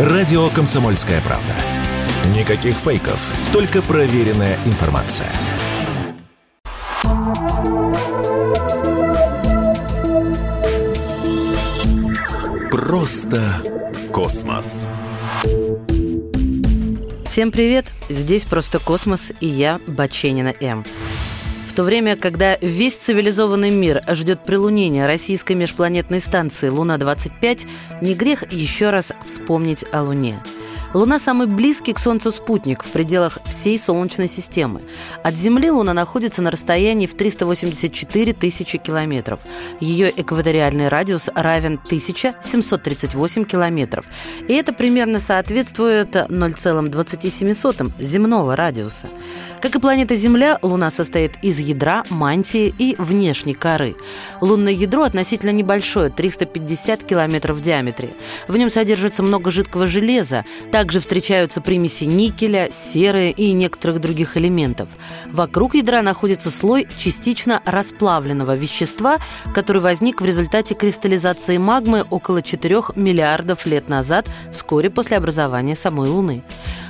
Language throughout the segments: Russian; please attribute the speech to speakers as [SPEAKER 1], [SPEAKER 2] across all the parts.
[SPEAKER 1] Радио «Комсомольская правда». Никаких фейков, только проверенная информация. Просто космос.
[SPEAKER 2] Всем привет! Здесь «Просто космос» и я, Баченина М. То время, когда весь цивилизованный мир ждет прилунения российской межпланетной станции «Луна-25», не грех еще раз вспомнить о Луне – Луна – самый близкий к Солнцу спутник в пределах всей Солнечной системы. От Земли Луна находится на расстоянии в 384 тысячи километров. Ее экваториальный радиус равен 1738 километров. И это примерно соответствует 0,27 земного радиуса. Как и планета Земля, Луна состоит из ядра, мантии и внешней коры. Лунное ядро относительно небольшое – 350 километров в диаметре. В нем содержится много жидкого железа, также встречаются примеси никеля, серы и некоторых других элементов. Вокруг ядра находится слой частично расплавленного вещества, который возник в результате кристаллизации магмы около 4 миллиардов лет назад, вскоре после образования самой Луны.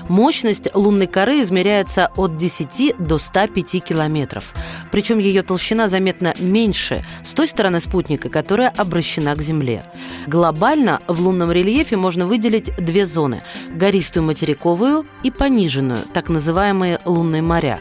[SPEAKER 2] Мощность лунной коры измеряется от 10 до 105 километров. Причем ее толщина заметно меньше с той стороны спутника, которая обращена к Земле. Глобально в лунном рельефе можно выделить две зоны – гористую материковую и пониженную, так называемые лунные моря.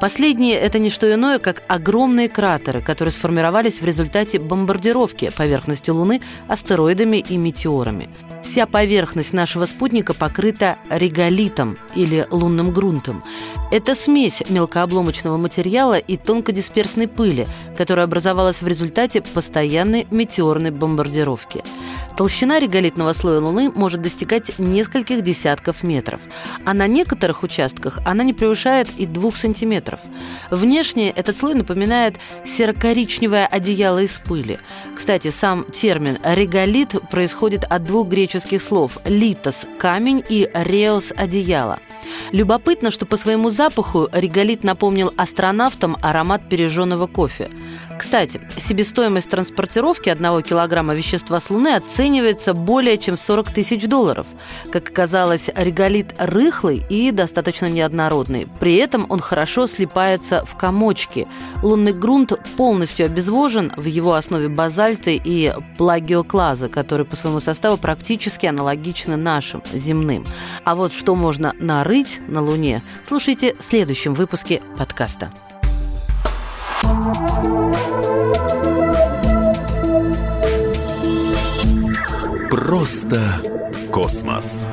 [SPEAKER 2] Последние – это не что иное, как огромные кратеры, которые сформировались в результате бомбардировки поверхности Луны астероидами и метеорами. Вся поверхность нашего спутника покрыта реголитом или лунным грунтом. Это смесь мелкообломочного материала и тонкодисперсной пыли, которая образовалась в результате постоянной метеорной бомбардировки. Толщина реголитного слоя Луны может достигать нескольких десятков метров, а на некоторых участках она не превышает и двух сантиметров. Внешне этот слой напоминает серо-коричневое одеяло из пыли. Кстати, сам термин «реголит» происходит от двух греческих слов «литос» – камень и «реос» – одеяло. Любопытно, что по своему запаху реголит напомнил астронавтам аромат пережженного кофе. Кстати, себестоимость транспортировки одного килограмма вещества с Луны оценивается более чем 40 тысяч долларов. Как оказалось, реголит рыхлый и достаточно неоднородный. При этом он хорошо слипается в комочки. Лунный грунт полностью обезвожен, в его основе базальты и плагиоклазы, которые по своему составу практически аналогичны нашим, земным. А вот что можно нарыть на Луне, слушайте в следующем выпуске подкаста.
[SPEAKER 1] Просто космос.